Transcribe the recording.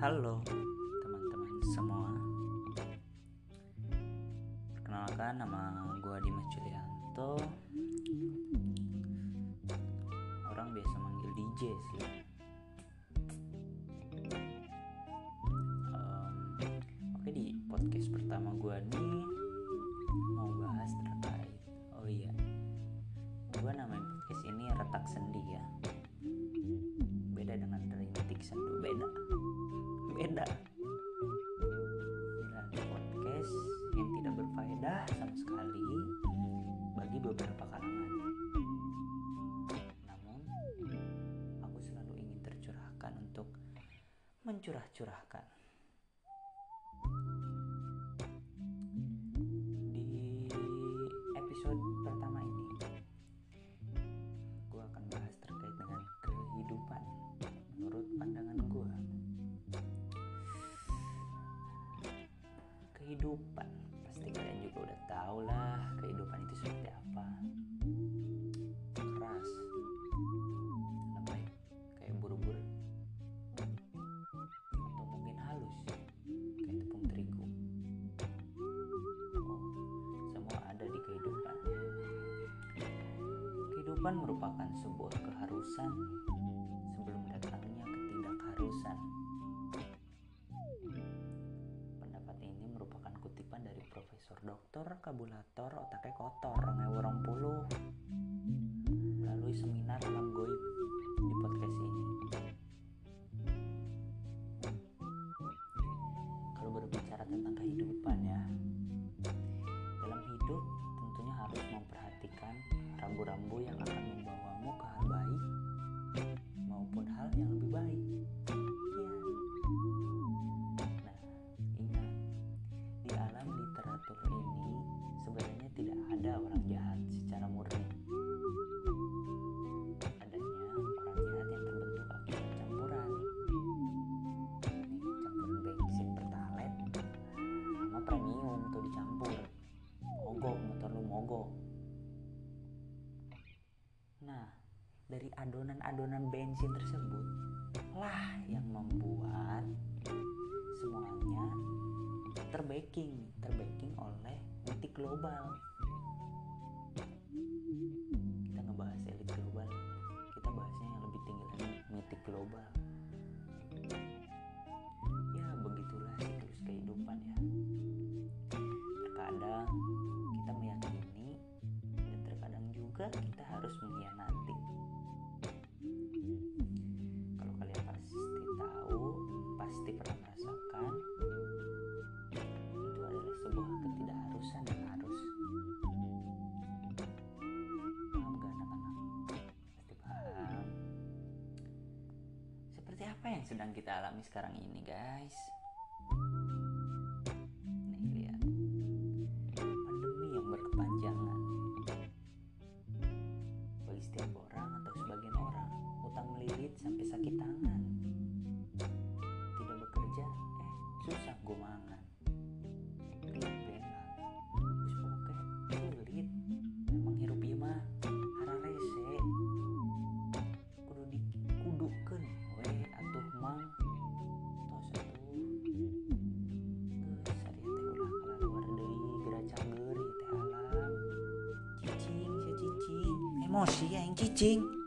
Halo teman-teman semua. Perkenalkan nama gue Dimas Julianto. Orang biasa manggil DJ sih. Um, Oke di podcast pertama gue nih Mau bahas terkait Oh iya. Gue namain podcast ini Retak Sendi ya mencurah-curahkan merupakan sebuah keharusan sebelum datangnya ketidakharusan Pendapat ini merupakan kutipan dari Profesor Dr. Kabulator Otaknya Kotor Ngewurong Puluh melalui seminar rambu-rambu yang akan membawamu ke hal baik maupun hal yang lebih Nah, dari adonan-adonan bensin tersebut lah yang membuat semuanya terbacking terbacking oleh elit global. Kita ngebahas elit global. Kita bahasnya yang lebih tinggi lagi mitik global. Ya begitulah siklus kehidupan ya. Terkadang kita meyakini dan terkadang juga kita harus mengkhianati kalau kalian pasti tahu pasti pernah merasakan itu adalah sebuah ketidakharusan yang harus. Paham gak anak-anak pasti paham. Seperti apa yang sedang kita alami sekarang ini guys 莫是眼去种。